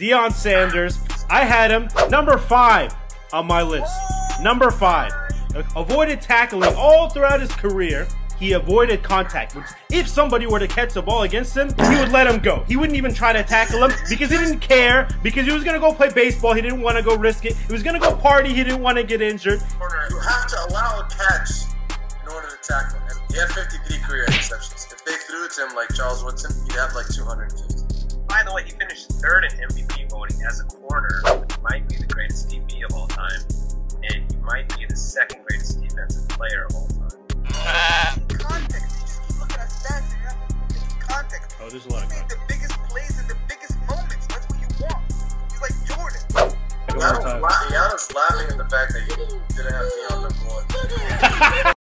Deion Sanders. I had him number five on my list. Number five. Avoided tackling all throughout his career. He avoided contact. If somebody were to catch the ball against him, he would let him go. He wouldn't even try to tackle him because he didn't care. Because he was gonna go play baseball. He didn't want to go risk it. He was gonna go party. He didn't want to get injured. You have to allow a catch in order to tackle him. He had 53 career interceptions. If they threw it to him like Charles Woodson, he'd have like 250. By the way, he finished third in MVP voting as a corner, which might be the greatest DB of all time, and he might be the second greatest defensive player of all time. context, you just keep looking at stats and you have to look context. Oh, there's a lot of context. the biggest plays in the biggest moments. That's what you want. He's like Jordan. Jordan. Giannis laughing at the fact that he didn't have Deion